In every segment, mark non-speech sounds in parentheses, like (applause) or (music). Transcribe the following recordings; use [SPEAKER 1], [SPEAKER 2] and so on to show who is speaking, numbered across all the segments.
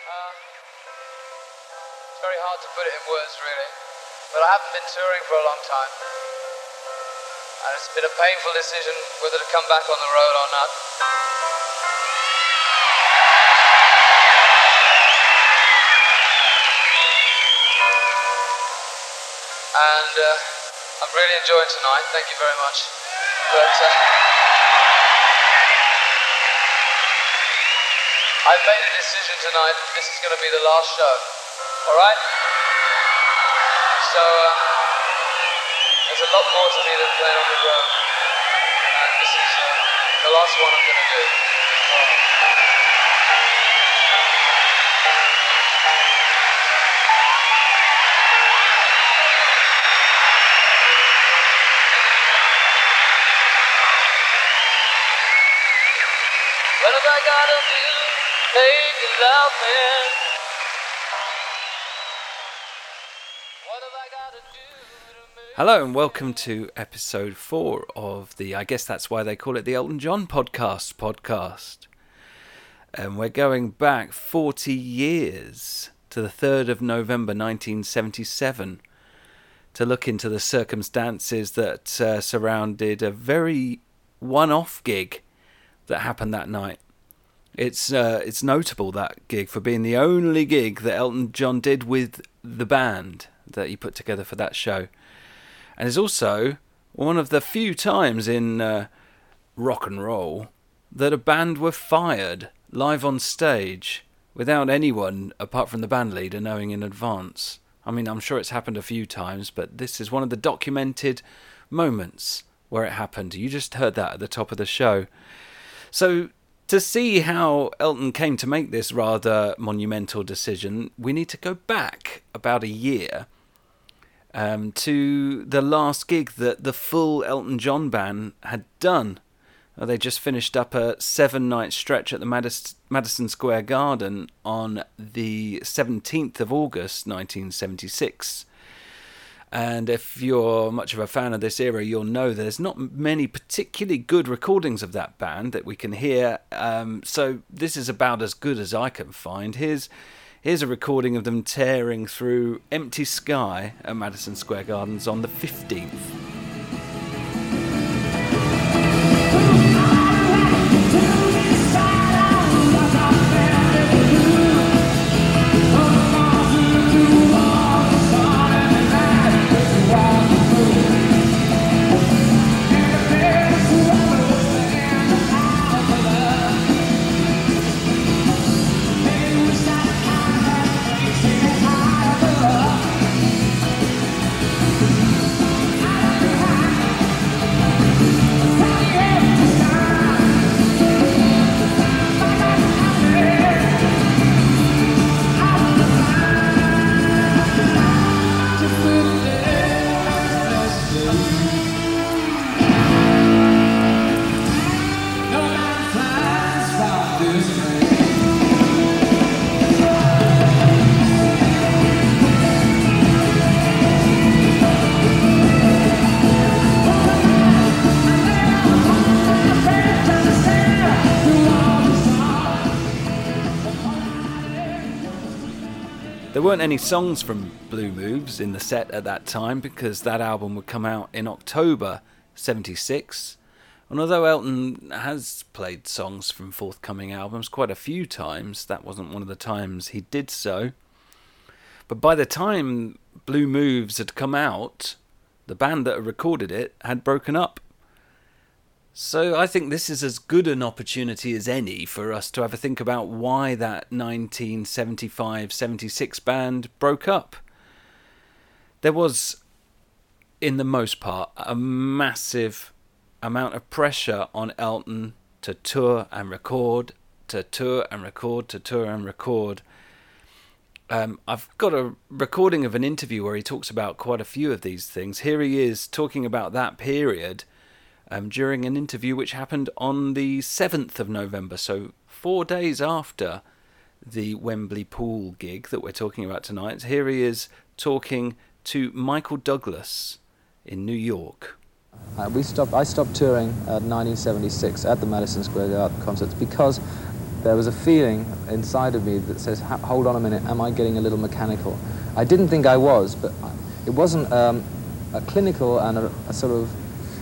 [SPEAKER 1] It's very hard to put it in words, really. But I haven't been touring for a long time. And it's been a painful decision whether to come back on the road or not. And uh, I'm really enjoying tonight. Thank you very much. But uh, I've made a decision tonight. This is going to be the last show. All right? So uh, there's a lot more to me than playing on the road. And this is uh, the last one I'm going to do. What have I do? Do to make
[SPEAKER 2] Hello and welcome to episode four of the, I guess that's why they call it the Elton John podcast podcast. And we're going back 40 years to the 3rd of November 1977 to look into the circumstances that uh, surrounded a very one off gig that happened that night. It's uh, it's notable that gig for being the only gig that Elton John did with the band that he put together for that show, and it's also one of the few times in uh, rock and roll that a band were fired live on stage without anyone apart from the band leader knowing in advance. I mean, I'm sure it's happened a few times, but this is one of the documented moments where it happened. You just heard that at the top of the show. So, to see how Elton came to make this rather monumental decision, we need to go back about a year um, to the last gig that the full Elton John band had done. Uh, they just finished up a seven night stretch at the Madis- Madison Square Garden on the 17th of August 1976. And if you're much of a fan of this era, you'll know there's not many particularly good recordings of that band that we can hear. Um, so this is about as good as I can find. Here's here's a recording of them tearing through empty sky at Madison Square Gardens on the 15th. Weren't any songs from Blue Moves in the set at that time because that album would come out in October 76. And although Elton has played songs from forthcoming albums quite a few times, that wasn't one of the times he did so. But by the time Blue Moves had come out, the band that recorded it had broken up. So I think this is as good an opportunity as any for us to have a think about why that 1975-76 band broke up. There was, in the most part, a massive amount of pressure on Elton to tour and record, to tour and record, to tour and record. Um, I've got a recording of an interview where he talks about quite a few of these things. Here he is talking about that period um, during an interview which happened on the 7th of November, so four days after the Wembley Pool gig that we're talking about tonight. Here he is talking to Michael Douglas in New York.
[SPEAKER 3] Uh, we stopped, I stopped touring at 1976 at the Madison Square Garden concerts because there was a feeling inside of me that says, hold on a minute, am I getting a little mechanical? I didn't think I was, but it wasn't um, a clinical and a, a, sort of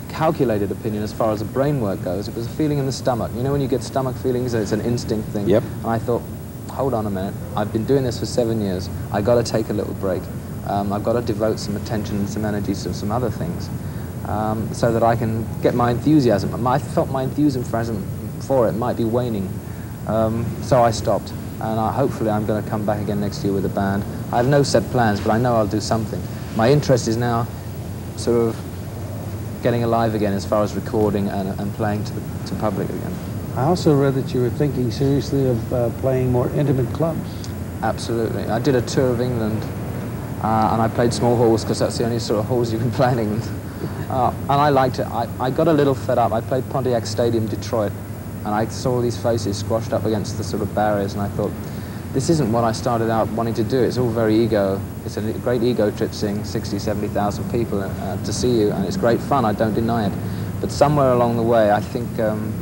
[SPEAKER 3] calculated opinion as far as the brain work goes. It was a feeling in the stomach. You know when you get stomach feelings, it's an instinct thing.
[SPEAKER 4] Yep.
[SPEAKER 3] And I thought, hold on a minute, I've been doing this for seven years. i got to take a little break. Um, I've got to devote some attention and some energy to some other things um, so that I can get my enthusiasm. I felt my enthusiasm for it might be waning. Um, so I stopped. And I, hopefully I'm going to come back again next year with a band. I have no set plans, but I know I'll do something. My interest is now sort of getting alive again as far as recording and, and playing to the to public again.
[SPEAKER 4] I also read that you were thinking seriously of uh, playing more intimate clubs.
[SPEAKER 3] Absolutely. I did a tour of England uh, and I played small halls because that's the only sort of halls you can play in England. (laughs) Uh, and I liked it. I, I got a little fed up. I played Pontiac Stadium, Detroit, and I saw these faces squashed up against the sort of barriers, and I thought, this isn't what I started out wanting to do. It's all very ego. It's a great ego trip seeing 60, 70,000 people uh, to see you, and it's great fun, I don't deny it. But somewhere along the way, I think um,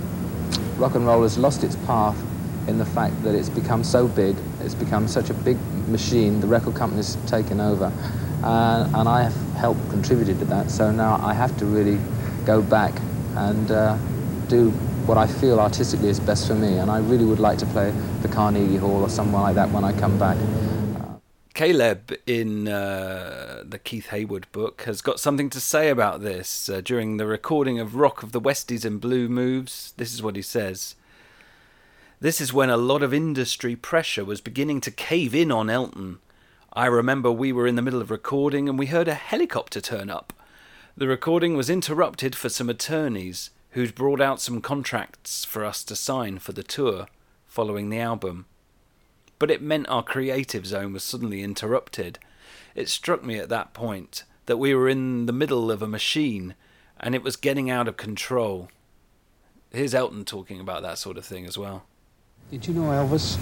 [SPEAKER 3] rock and roll has lost its path in the fact that it's become so big, it's become such a big machine, the record company's taken over, uh, and I have helped contributed to that. So now I have to really go back and uh, do what I feel artistically is best for me. And I really would like to play the Carnegie Hall or somewhere like that when I come back.
[SPEAKER 2] Caleb in uh, the Keith Hayward book has got something to say about this. Uh, during the recording of Rock of the Westies and Blue Moves, this is what he says. This is when a lot of industry pressure was beginning to cave in on Elton. I remember we were in the middle of recording and we heard a helicopter turn up. The recording was interrupted for some attorneys who'd brought out some contracts for us to sign for the tour following the album. But it meant our creative zone was suddenly interrupted. It struck me at that point that we were in the middle of a machine and it was getting out of control. Here's Elton talking about that sort of thing as well.
[SPEAKER 4] Did you know Elvis?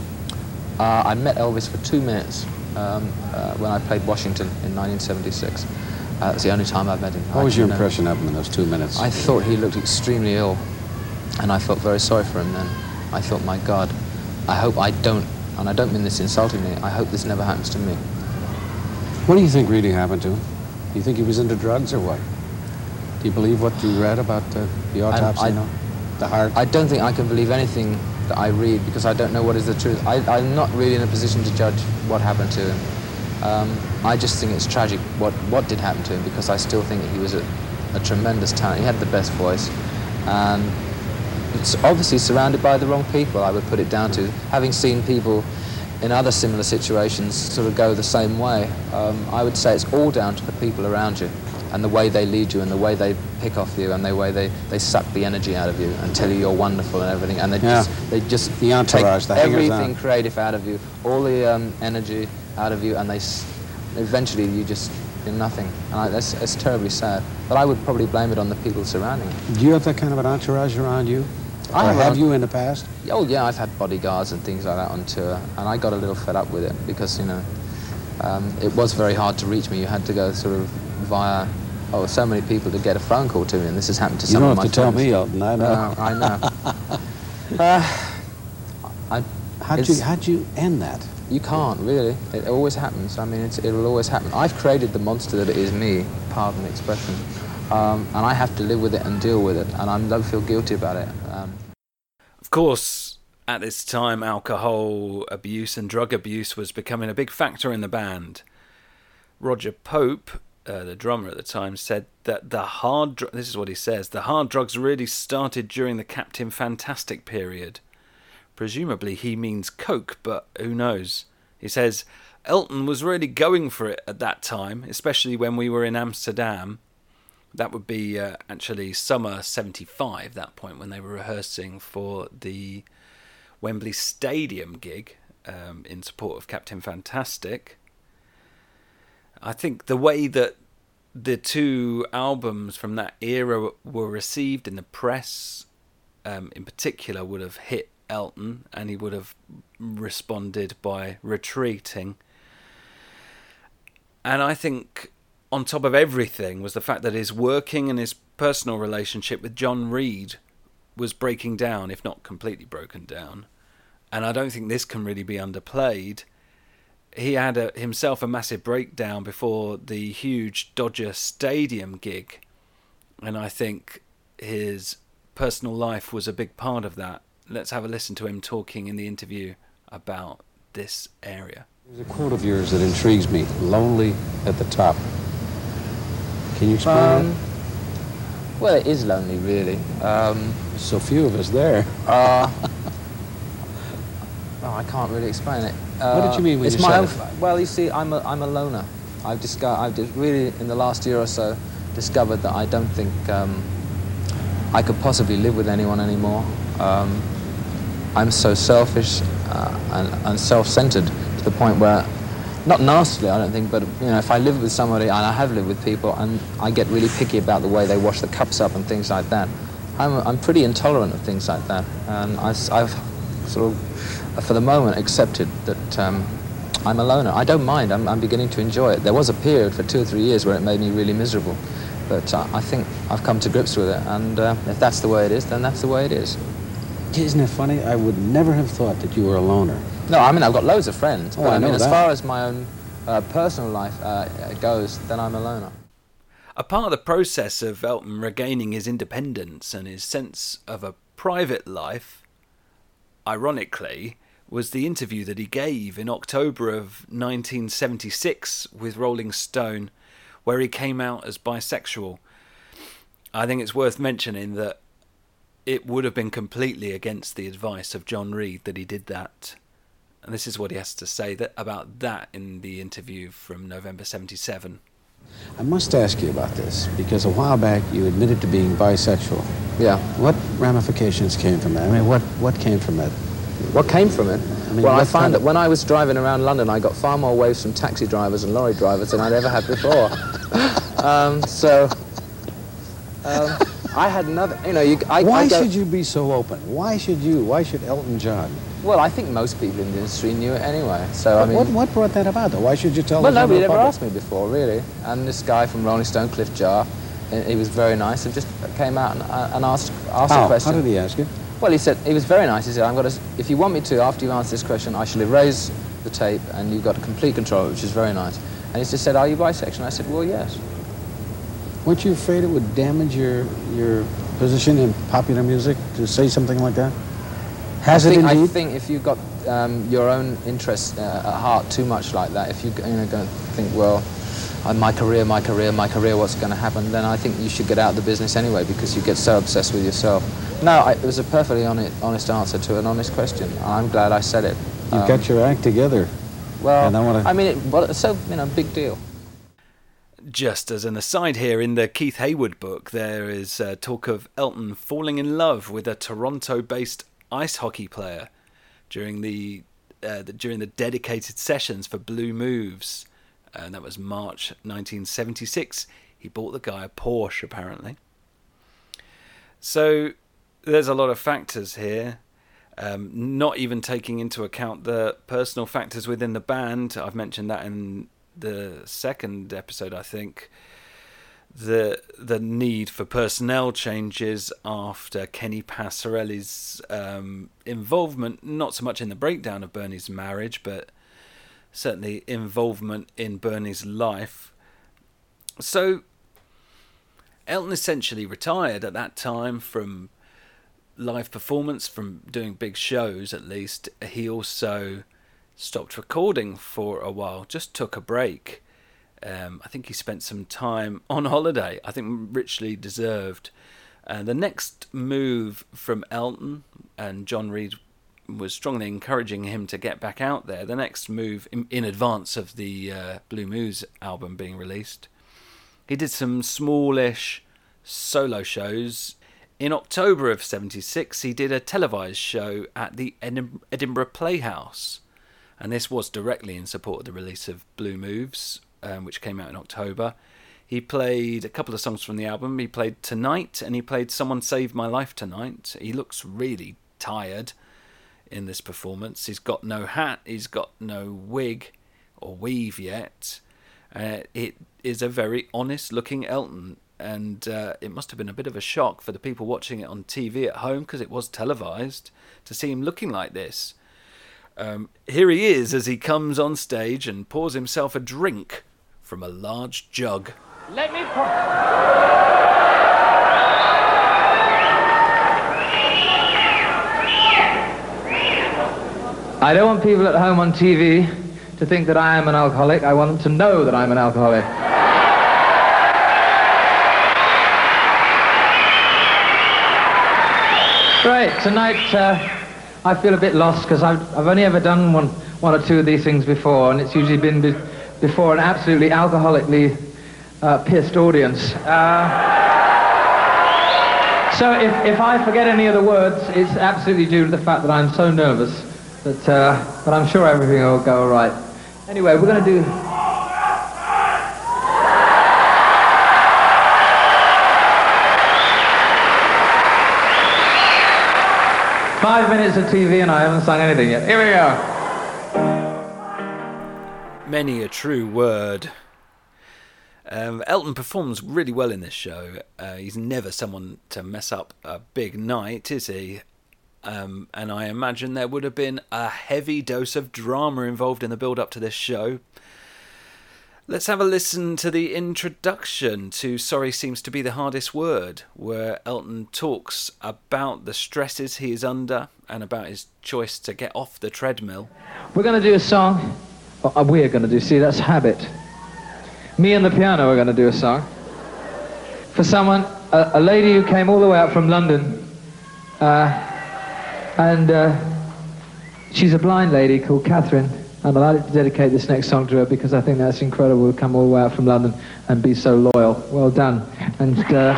[SPEAKER 3] Uh, I met Elvis for two minutes um, uh, when I played Washington in 1976. Uh, it's the only time I've met him.
[SPEAKER 4] What was your impression of him in those two minutes?
[SPEAKER 3] I thought he looked extremely ill, and I felt very sorry for him then. I thought, my God, I hope I don't, and I don't mean this insultingly, I hope this never happens to me.
[SPEAKER 4] What do you think really happened to him? Do you think he was into drugs or what? Do you believe what you read about uh, the autopsy, I? The heart?
[SPEAKER 3] I don't think I can believe anything that I read because I don't know what is the truth. I, am not really in a position to judge what happened to him. Um, I just think it's tragic what, what did happen to him because I still think he was a, a tremendous talent. He had the best voice. And it's obviously surrounded by the wrong people, I would put it down to. Having seen people in other similar situations sort of go the same way, um, I would say it's all down to the people around you and the way they lead you and the way they pick off you and the way they, they suck the energy out of you and tell you you're wonderful and everything. And they yeah. just they just
[SPEAKER 4] the entourage,
[SPEAKER 3] take
[SPEAKER 4] the
[SPEAKER 3] everything creative out of you, all the um, energy out of you, and they eventually you just do nothing. And I, that's, that's terribly sad. But I would probably blame it on the people surrounding you.
[SPEAKER 4] Do you have that kind of an entourage around you? I have, have you in the past?
[SPEAKER 3] Oh yeah, I've had bodyguards and things like that on tour, and I got a little fed up with it because you know um, it was very hard to reach me. You had to go sort of via oh, so many people to get a phone call to me, and this has happened to some
[SPEAKER 4] of
[SPEAKER 3] my
[SPEAKER 4] friends.
[SPEAKER 3] You don't
[SPEAKER 4] have to tell me, Elton. I know.
[SPEAKER 3] Uh, I know. (laughs) uh,
[SPEAKER 4] I, how'd, you, how'd you end that?
[SPEAKER 3] You can't, really. It always happens. I mean, it will always happen. I've created the monster that it is me, pardon the expression, um, and I have to live with it and deal with it, and I don't feel guilty about it. Um,
[SPEAKER 2] of course, at this time, alcohol abuse and drug abuse was becoming a big factor in the band. Roger Pope, uh, the drummer at the time, said that the hard dr- this is what he says the hard drugs really started during the Captain Fantastic period. Presumably he means coke, but who knows? He says Elton was really going for it at that time, especially when we were in Amsterdam. That would be uh, actually summer 75, that point when they were rehearsing for the Wembley Stadium gig um, in support of Captain Fantastic. I think the way that the two albums from that era were received in the press, um, in particular, would have hit Elton, and he would have responded by retreating. And I think, on top of everything, was the fact that his working and his personal relationship with John Reid was breaking down, if not completely broken down. and I don't think this can really be underplayed. He had a, himself a massive breakdown before the huge Dodger Stadium gig, and I think his personal life was a big part of that. Let's have a listen to him talking in the interview about this area.
[SPEAKER 4] There's a quote of yours that intrigues me lonely at the top. Can you explain
[SPEAKER 3] Um,
[SPEAKER 4] that?
[SPEAKER 3] well, it is lonely, really. Um,
[SPEAKER 4] So few of us there.
[SPEAKER 3] uh, (laughs) well, I can't really explain it. Uh,
[SPEAKER 4] What did you mean when
[SPEAKER 3] it's
[SPEAKER 4] you
[SPEAKER 3] my
[SPEAKER 4] said
[SPEAKER 3] own,
[SPEAKER 4] it?
[SPEAKER 3] Well, you see, I'm a, I'm a loner. I've discovered, I've just really, in the last year or so, discovered that I don't think um, I could possibly live with anyone anymore. Um, I'm so selfish uh, and, and self-centered to the point where, not nastily, I don't think, but you know, if I live with somebody, and I have lived with people, and I get really picky about the way they wash the cups up and things like that, I'm, I'm pretty intolerant of things like that, and I, have sort of, for the moment, accepted that um, I'm a loner. I don't mind. I'm, I'm beginning to enjoy it. There was a period for two or three years where it made me really miserable, but uh, I think I've come to grips with it, and uh, if that's the way it is, then that's the way it is.
[SPEAKER 4] Isn't it funny? I would never have thought that you were a loner.
[SPEAKER 3] No, I mean I've got loads of friends,
[SPEAKER 4] Oh,
[SPEAKER 3] but
[SPEAKER 4] I
[SPEAKER 3] I, mean
[SPEAKER 4] know
[SPEAKER 3] as far as my own uh, personal life uh, goes, then I'm a loner.
[SPEAKER 2] A part of the process of Elton regaining his independence and his sense of a private life, ironically, was the interview that he gave in October of 1976 with Rolling Stone, where he came out as bisexual. I think it's worth mentioning that it would have been completely against the advice of John Reid that he did that. And this is what he has to say that, about that in the interview from November 77.
[SPEAKER 4] I must ask you about this because a while back you admitted to being bisexual.
[SPEAKER 3] Yeah.
[SPEAKER 4] What ramifications came from that? I mean, what, what came from that?
[SPEAKER 3] What came from it?
[SPEAKER 4] mean,
[SPEAKER 3] well, I find that when I was driving around London, I got far more waves from taxi drivers and lorry drivers than I'd ever had before. (laughs) um, so um, I had another. You know, you, I,
[SPEAKER 4] Why
[SPEAKER 3] I
[SPEAKER 4] should you be so open? Why should you? Why should Elton John?
[SPEAKER 3] Well, I think most people in the industry knew it anyway. So I mean,
[SPEAKER 4] what, what brought that about, though? Why should you tell
[SPEAKER 3] well, nobody ever asked me before, really. And this guy from Rolling Stone, Cliff Jahr, he was very nice and just came out and, uh, and asked asked a
[SPEAKER 4] How?
[SPEAKER 3] question.
[SPEAKER 4] How did he ask you?
[SPEAKER 3] Well, he said he was very nice. He said, "I'm going to. If you want me to, after you answer this question, I shall erase the tape, and you've got complete control, which is very nice." And he just said, "Are you bisexual?" I said, "Well, yes."
[SPEAKER 4] Weren't you afraid it would damage your your position in popular music to say something like that? Has
[SPEAKER 3] I
[SPEAKER 4] it
[SPEAKER 3] think, I think if you've got um, your own interests uh, at heart too much like that, if you you know going to think, well, uh, my career, my career, my career, what's going to happen? Then I think you should get out of the business anyway because you get so obsessed with yourself. No, I, it was a perfectly honest, honest answer to an honest question. I'm glad I said it.
[SPEAKER 4] You've
[SPEAKER 3] Um,
[SPEAKER 4] got your act together.
[SPEAKER 3] well.
[SPEAKER 4] and I wanna-
[SPEAKER 3] I mean, it, well, it's so you know, big deal.
[SPEAKER 2] Just as an aside here, in the Keith Hayward book, there is uh, talk of Elton falling in love with a Toronto-based ice hockey player during the, uh, the during the dedicated sessions for Blue Moves, and that was March 1976. He bought the guy a Porsche, apparently. So there's a lot of factors here. Um, not even taking into account the personal factors within the band. I've mentioned that in the second episode, I think. The the need for personnel changes after Kenny Passarelli's um, involvement, not so much in the breakdown of Bernie's marriage, but certainly involvement in Bernie's life. So Elton essentially retired at that time from live performance, from doing big shows at least. He also stopped recording for a while, just took a break. Um, I think he spent some time (laughs) on holiday, I think richly deserved. And the next move from Elton, and John Reid was strongly encouraging him to get back out there. The next move, in, in advance of the uh, Blue Moves album being released, he did some smallish solo shows. In October of 76, he did a televised show at the Edinburgh Playhouse. And this was directly in support of the release of Blue Moves, um, which came out in October. He played a couple of songs from the album. He played Tonight and he played Someone Saved My Life Tonight. He looks really tired in this performance. He's got no hat, he's got no wig or weave yet. Uh, it is a very honest looking Elton, and uh, it must have been a bit of a shock for the people watching it on TV at home because it was televised to see him looking like this. Um, here he is as he comes on stage and pours himself a drink from a large jug.
[SPEAKER 5] Let me. Pour- I don't want people at home on TV to think that I am an alcoholic. I want them to know that I'm an alcoholic. Right, tonight uh, I feel a bit lost because I've, I've only ever done one, one or two of these things before, and it's usually been be- before an absolutely alcoholically uh, pissed audience. Uh, so if, if I forget any of the words, it's absolutely due to the fact that I'm so nervous that, uh, but I'm sure everything will go all right. Anyway, we're going to do... Five minutes of TV and I haven't sung anything yet. Here we go.
[SPEAKER 2] Many a true word. Um, Elton performs really well in this show. Uh, he's never someone to mess up a big night, is he? Um, and I imagine there would have been a heavy dose of drama involved in the build up to this show. Let's have a listen to the introduction to Sorry Seems to Be the Hardest Word, where Elton talks about the stresses he is under and about his choice to get off the treadmill.
[SPEAKER 5] We're going to do a song. Oh, we're going to do, see, that's habit. Me and the piano are going to do a song. For someone, a, a lady who came all the way up from London. Uh, and uh, she's a blind lady called Catherine. And I'd like to dedicate this next song to her because I think that's incredible to come all the way out from London and be so loyal. Well done. And uh,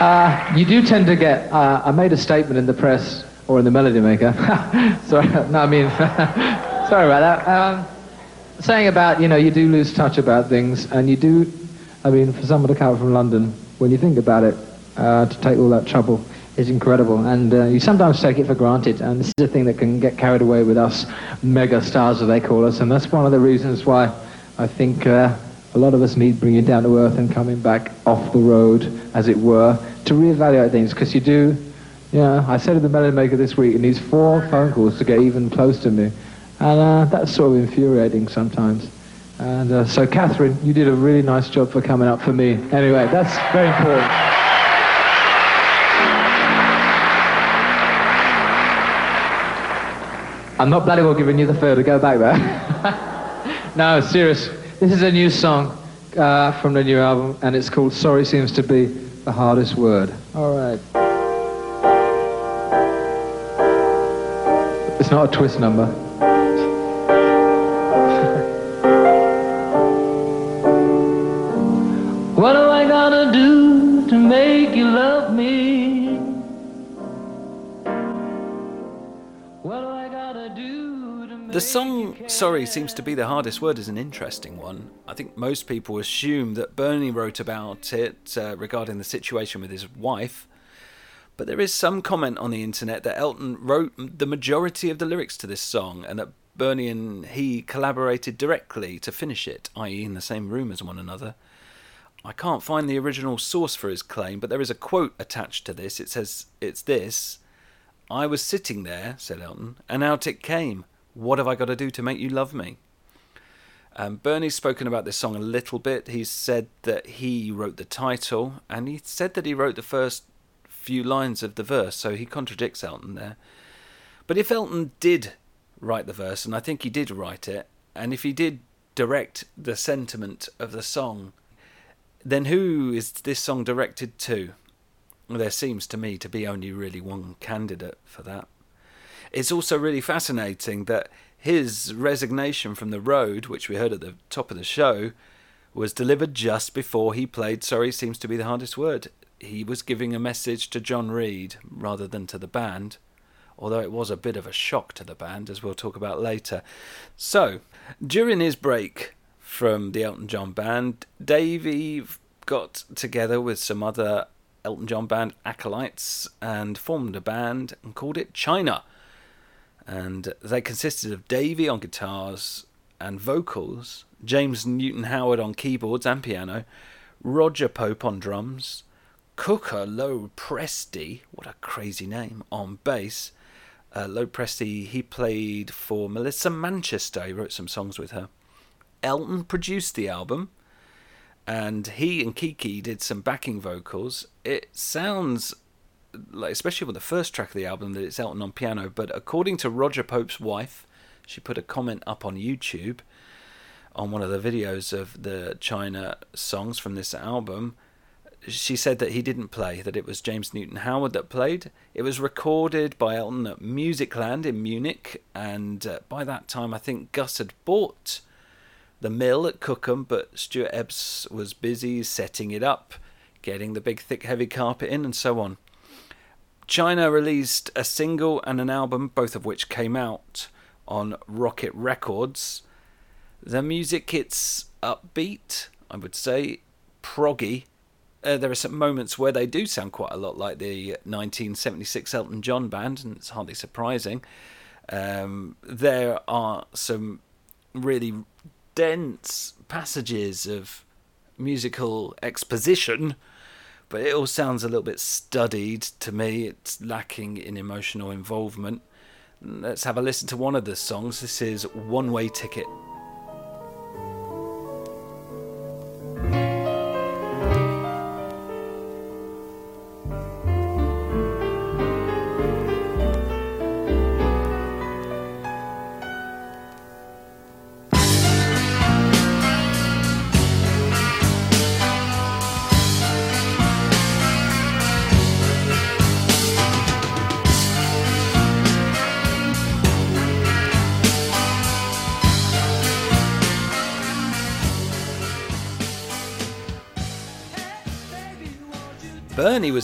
[SPEAKER 5] uh, you do tend to get. Uh, I made a statement in the press or in the Melody Maker. (laughs) sorry, no, I mean, (laughs) sorry about that. Um, saying about you know you do lose touch about things, and you do. I mean, for someone to come from London, when you think about it, uh, to take all that trouble is incredible. And uh, you sometimes take it for granted. And this is a thing that can get carried away with us mega stars, as they call us. And that's one of the reasons why I think uh, a lot of us need bringing down to earth and coming back off the road, as it were, to reevaluate things. Because you do, yeah, I said to the Melody Maker this week, it needs four phone calls to get even close to me. And uh, that's sort of infuriating sometimes. And uh, so, Catherine, you did a really nice job for coming up for me. Anyway, that's very important. I'm not bloody well giving you the fur to go back there. (laughs) no, serious. This is a new song uh, from the new album, and it's called Sorry Seems to Be the Hardest Word. All right. It's not a twist number.
[SPEAKER 2] Song Sorry seems to be the hardest word is an interesting one. I think most people assume that Bernie wrote about it uh, regarding the situation with his wife. But there is some comment on the internet that Elton wrote the majority of the lyrics to this song and that Bernie and he collaborated directly to finish it, i.e., in the same room as one another. I can't find the original source for his claim, but there is a quote attached to this. It says, It's this I was sitting there, said Elton, and out it came. What have I got to do to make you love me? Um, Bernie's spoken about this song a little bit. He's said that he wrote the title, and he said that he wrote the first few lines of the verse, so he contradicts Elton there. But if Elton did write the verse, and I think he did write it, and if he did direct the sentiment of the song, then who is this song directed to? There seems to me to be only really one candidate for that. It's also really fascinating that his resignation from the road, which we heard at the top of the show, was delivered just before he played Sorry Seems to Be the Hardest Word. He was giving a message to John Reid rather than to the band, although it was a bit of a shock to the band, as we'll talk about later. So, during his break from the Elton John band, Davey got together with some other Elton John band acolytes and formed a band and called it China. And they consisted of Davey on guitars and vocals, James Newton Howard on keyboards and piano, Roger Pope on drums, Cooker Lo Presti, what a crazy name, on bass. Uh, Lo Presti, he played for Melissa Manchester. He wrote some songs with her. Elton produced the album, and he and Kiki did some backing vocals. It sounds like, especially with the first track of the album, that it's Elton on piano. But according to Roger Pope's wife, she put a comment up on YouTube on one of the videos of the China songs from this album. She said that he didn't play, that it was James Newton Howard that played. It was recorded by Elton at Musicland in Munich, and uh, by that time, I think Gus had bought the mill at Cookham, but Stuart Epps was busy setting it up, getting the big, thick, heavy carpet in, and so on. China released a single and an album, both of which came out on Rocket Records. The music it's upbeat, I would say, proggy. Uh, there are some moments where they do sound quite a lot like the 1976 Elton John band, and it's hardly surprising. Um, there are some really dense passages of musical exposition, but it all sounds a little bit studied to me. It's lacking in emotional involvement. Let's have a listen to one of the songs. This is One Way Ticket.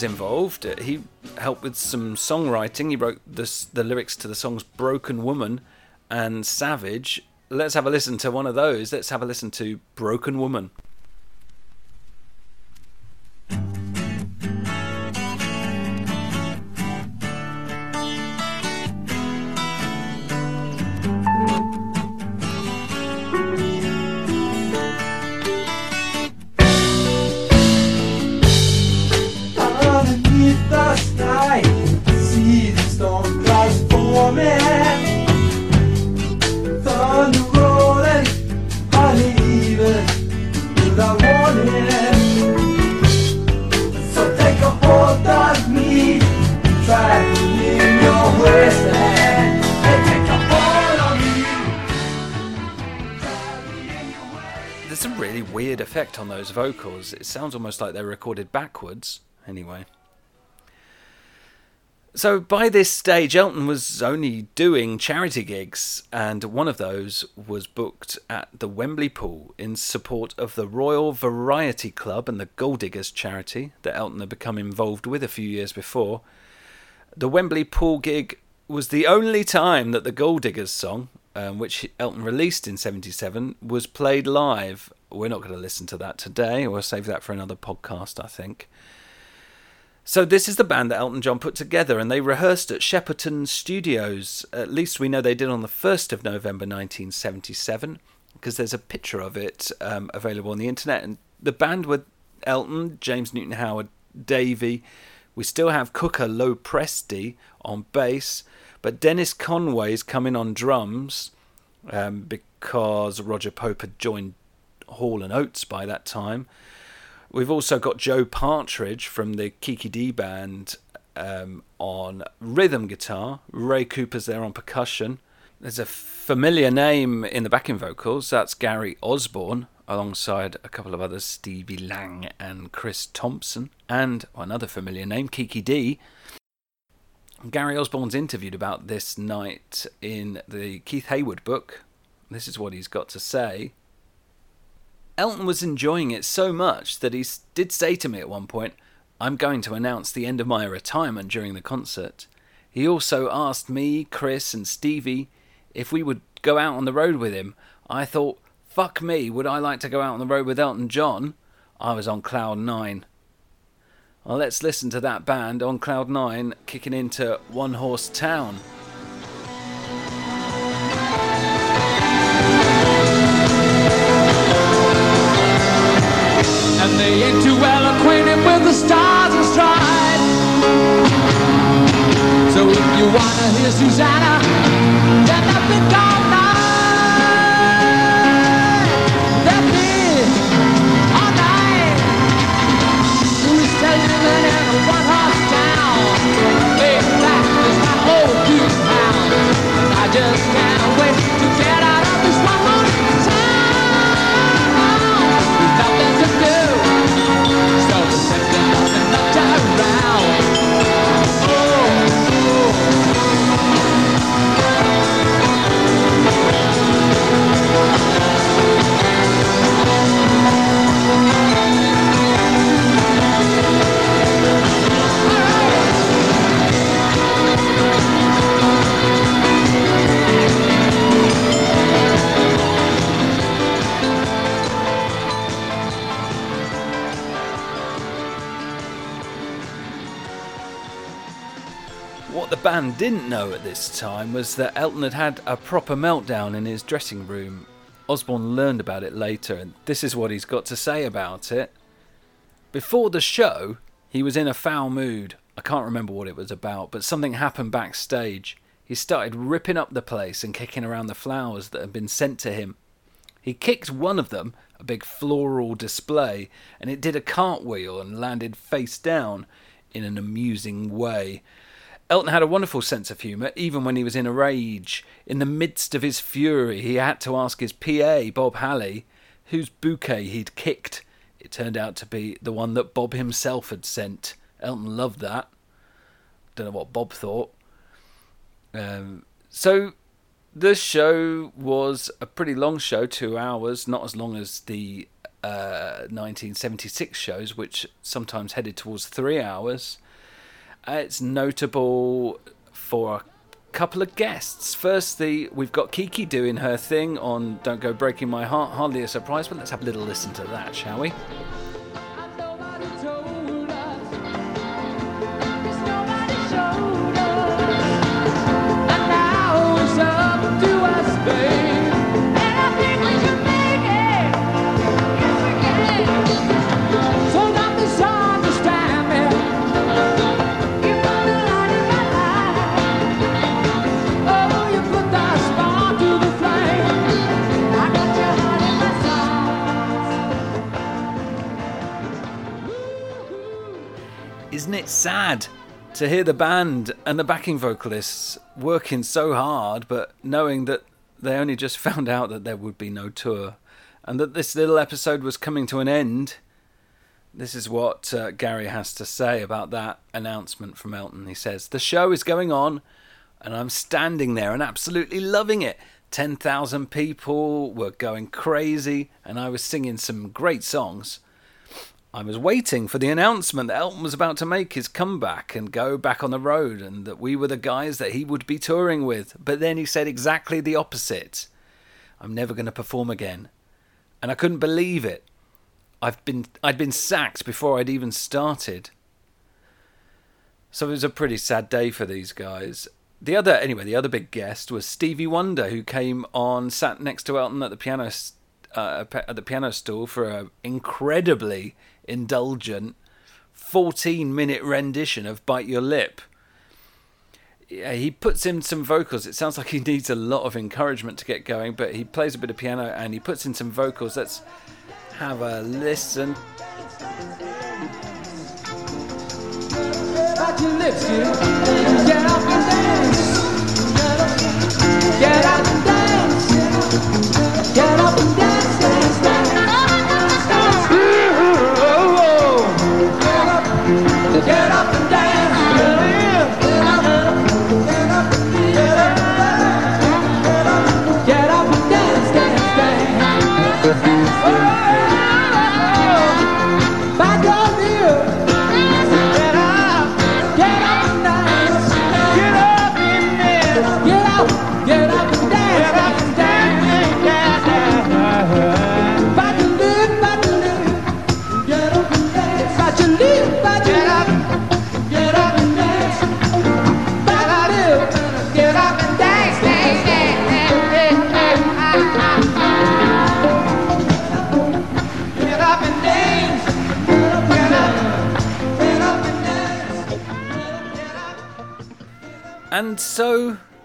[SPEAKER 2] Was involved. Uh, he helped with some songwriting. He wrote the lyrics to the songs Broken Woman and Savage. Let's have a listen to one of those. Let's have a listen to Broken Woman. Effect on those vocals. It sounds almost like they're recorded backwards, anyway. So by this stage, Elton was only doing charity gigs, and one of those was booked at the Wembley Pool in support of the Royal Variety Club and the Gold Diggers charity that Elton had become involved with a few years before. The Wembley Pool gig was the only time that the Gold Diggers song, um, which Elton released in 77, was played live we're not going to listen to that today. We'll save that for another podcast, I think. So this is the band that Elton John put together, and they rehearsed at Shepperton Studios. At least we know they did on the first of November, 1977, because there's a picture of it um, available on the internet. And the band with Elton, James Newton Howard, Davey. We still have Cooker Lo Presti on bass, but Dennis Conway's coming on drums um, because Roger Pope had joined Hall and Oates by that time. We've also got Jo Partridge from the Kiki Dee band um, on rhythm guitar. Ray Cooper's there on percussion. There's a familiar name in the backing vocals. That's Gary Osborne, alongside a couple of others, Stevie Lange and Chris Thompson, and another familiar name, Kiki Dee. Gary Osborne's interviewed about this night in the Keith Hayward book. This is what he's got to say. Elton was enjoying it so much that he did say to me at one point, I'm going to announce the end of my retirement during the concert. He also asked me, Chris, and Stevie if we would go out on the road with him. I thought, fuck me, would I like to go out on the road with Elton John? I was on cloud nine. Well, let's listen to that band on cloud nine kicking into One Horse Town.
[SPEAKER 5] Wanna
[SPEAKER 2] What the band didn't know at this time was that Elton had had a proper meltdown in his dressing room. Osborne learned about it later, and this is what he's got to say about it. Before the show, he was in a foul mood. I can't remember what it was about, but something happened backstage. He started ripping up the place and kicking around the flowers that had been sent to him. He kicked one of them, a big floral display, and it did a cartwheel and landed face down in an amusing way. Elton had a wonderful sense of humour, even when he was in a rage. In the midst of his fury, he had to ask his PA, Bob Halley, whose bouquet he'd kicked. It turned out to be the one that Bob himself had sent. Elton loved that. Don't know what Bob thought. Um, so the show was a pretty long show, two hours, not as long as the uh, 1976 shows, which sometimes headed towards three hours. Uh, it's notable for a couple of guests. Firstly, we've got Kiki doing her thing on Don't Go Breaking My Heart. Hardly a surprise, but let's have a little listen to that, shall we? Sad to hear the band and the backing vocalists working so hard, but knowing that they only just (laughs) found out that there would be no tour and that this little episode was coming to an end? This is what uh, Gary has to say about that announcement from Elton. He says, The show is going on, and I'm standing there and absolutely loving it. 10,000 people were going crazy, and I was singing some great songs. I was waiting for the announcement that Elton was about to make his comeback and go back on the road, and that we were the guys that he would be touring with. But then he said exactly the opposite I'm never going to perform again. And I couldn't believe it. I've been I'd been sacked before I'd even started. So it was a pretty sad day for these guys. The other anyway, the other big guest was Stevie Wonder, who came on, sat next to Elton at the piano uh, at the piano stool for an incredibly indulgent 14 minute rendition of Bite Your Lip. Yeah, he puts in some vocals. It sounds like he needs a lot of encouragement to get going, but he plays a bit of piano and he puts in some vocals. Let's have a listen.
[SPEAKER 5] Get up and dance.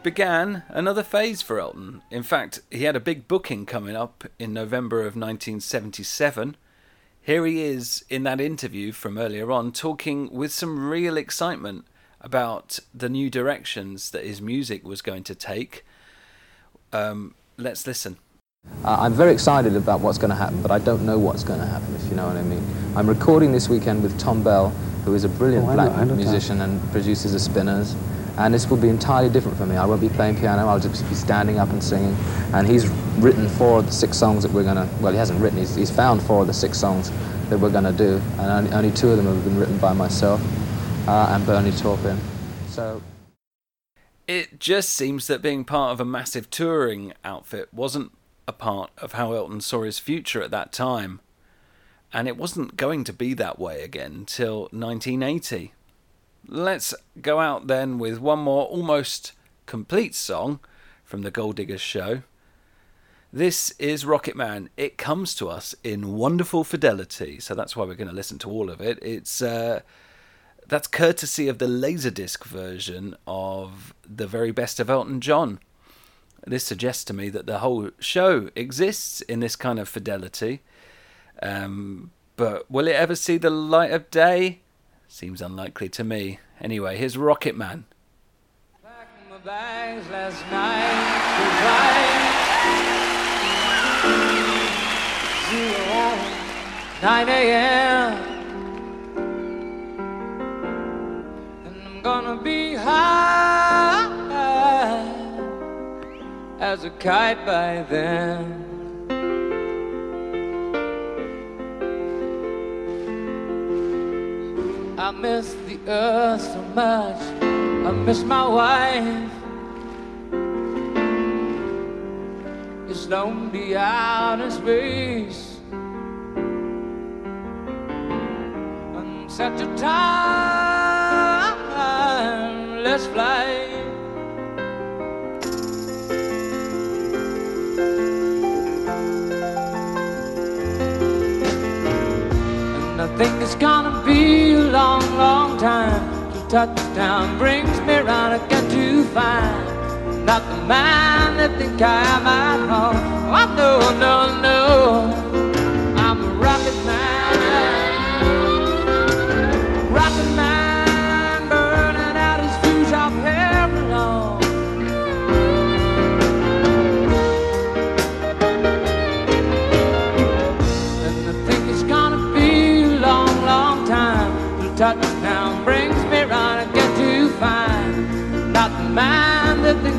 [SPEAKER 2] Began another phase for Elton. In fact, he had a big booking coming up in November of 1977. Here he is in that interview from earlier on, talking with some real excitement about the new directions that his music was going to take. Um, let's listen.
[SPEAKER 3] Uh, I'm very excited about what's going to happen, but I don't know what's going to happen, if you know what I mean. I'm recording this weekend with Thom Bell, who is a brilliant
[SPEAKER 4] Oh,
[SPEAKER 3] black
[SPEAKER 4] know Tom.
[SPEAKER 3] musician and produces the Spinners. And this will be entirely different for me. I won't be playing piano, I'll just be standing up and singing. And he's written four of the six songs that we're going to, well, he hasn't written, he's, he's found four of the six songs that we're going to do. And only, only two of them have been written by myself uh, and Bernie Taupin. So.
[SPEAKER 2] It just seems that being part of a massive touring outfit wasn't a part of how Elton saw his future at that time. And it wasn't going to be that way again until 1980. Let's go out then with one more almost complete song from the Gold Diggers show. This is Rocket Man. It comes to us in wonderful fidelity, so that's why we're going to listen to all of it. It's uh, that's courtesy of the Laserdisc version of the very best of Elton John. This suggests to me that the whole show exists in this kind of fidelity. Um, but will it ever see the light of day? Seems unlikely to me. Anyway, here's Rocket Man.
[SPEAKER 5] 9 a.m. And I'm gonna be high as a kite by then. I miss the earth so much. I miss my wife. It's lonely out in space. On such a timeless touchdown brings me round again to find not the man that think I might harm. Oh no, no, no,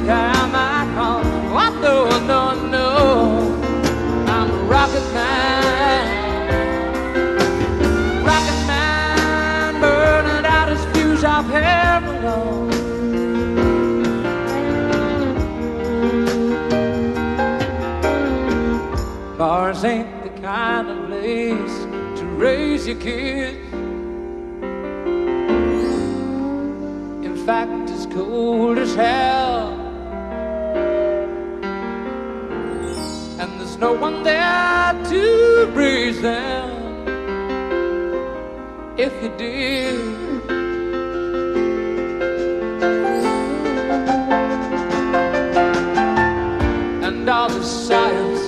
[SPEAKER 5] think I call. Oh no, no, no, I'm a rocket man, rocket man, burning out his fuse off heaven alone. Mars ain't the kind of place to raise your kids. In fact, it's cold no one there to breeze them. If you did. And all the science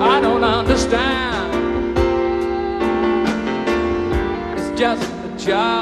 [SPEAKER 5] I don't understand. It's just a job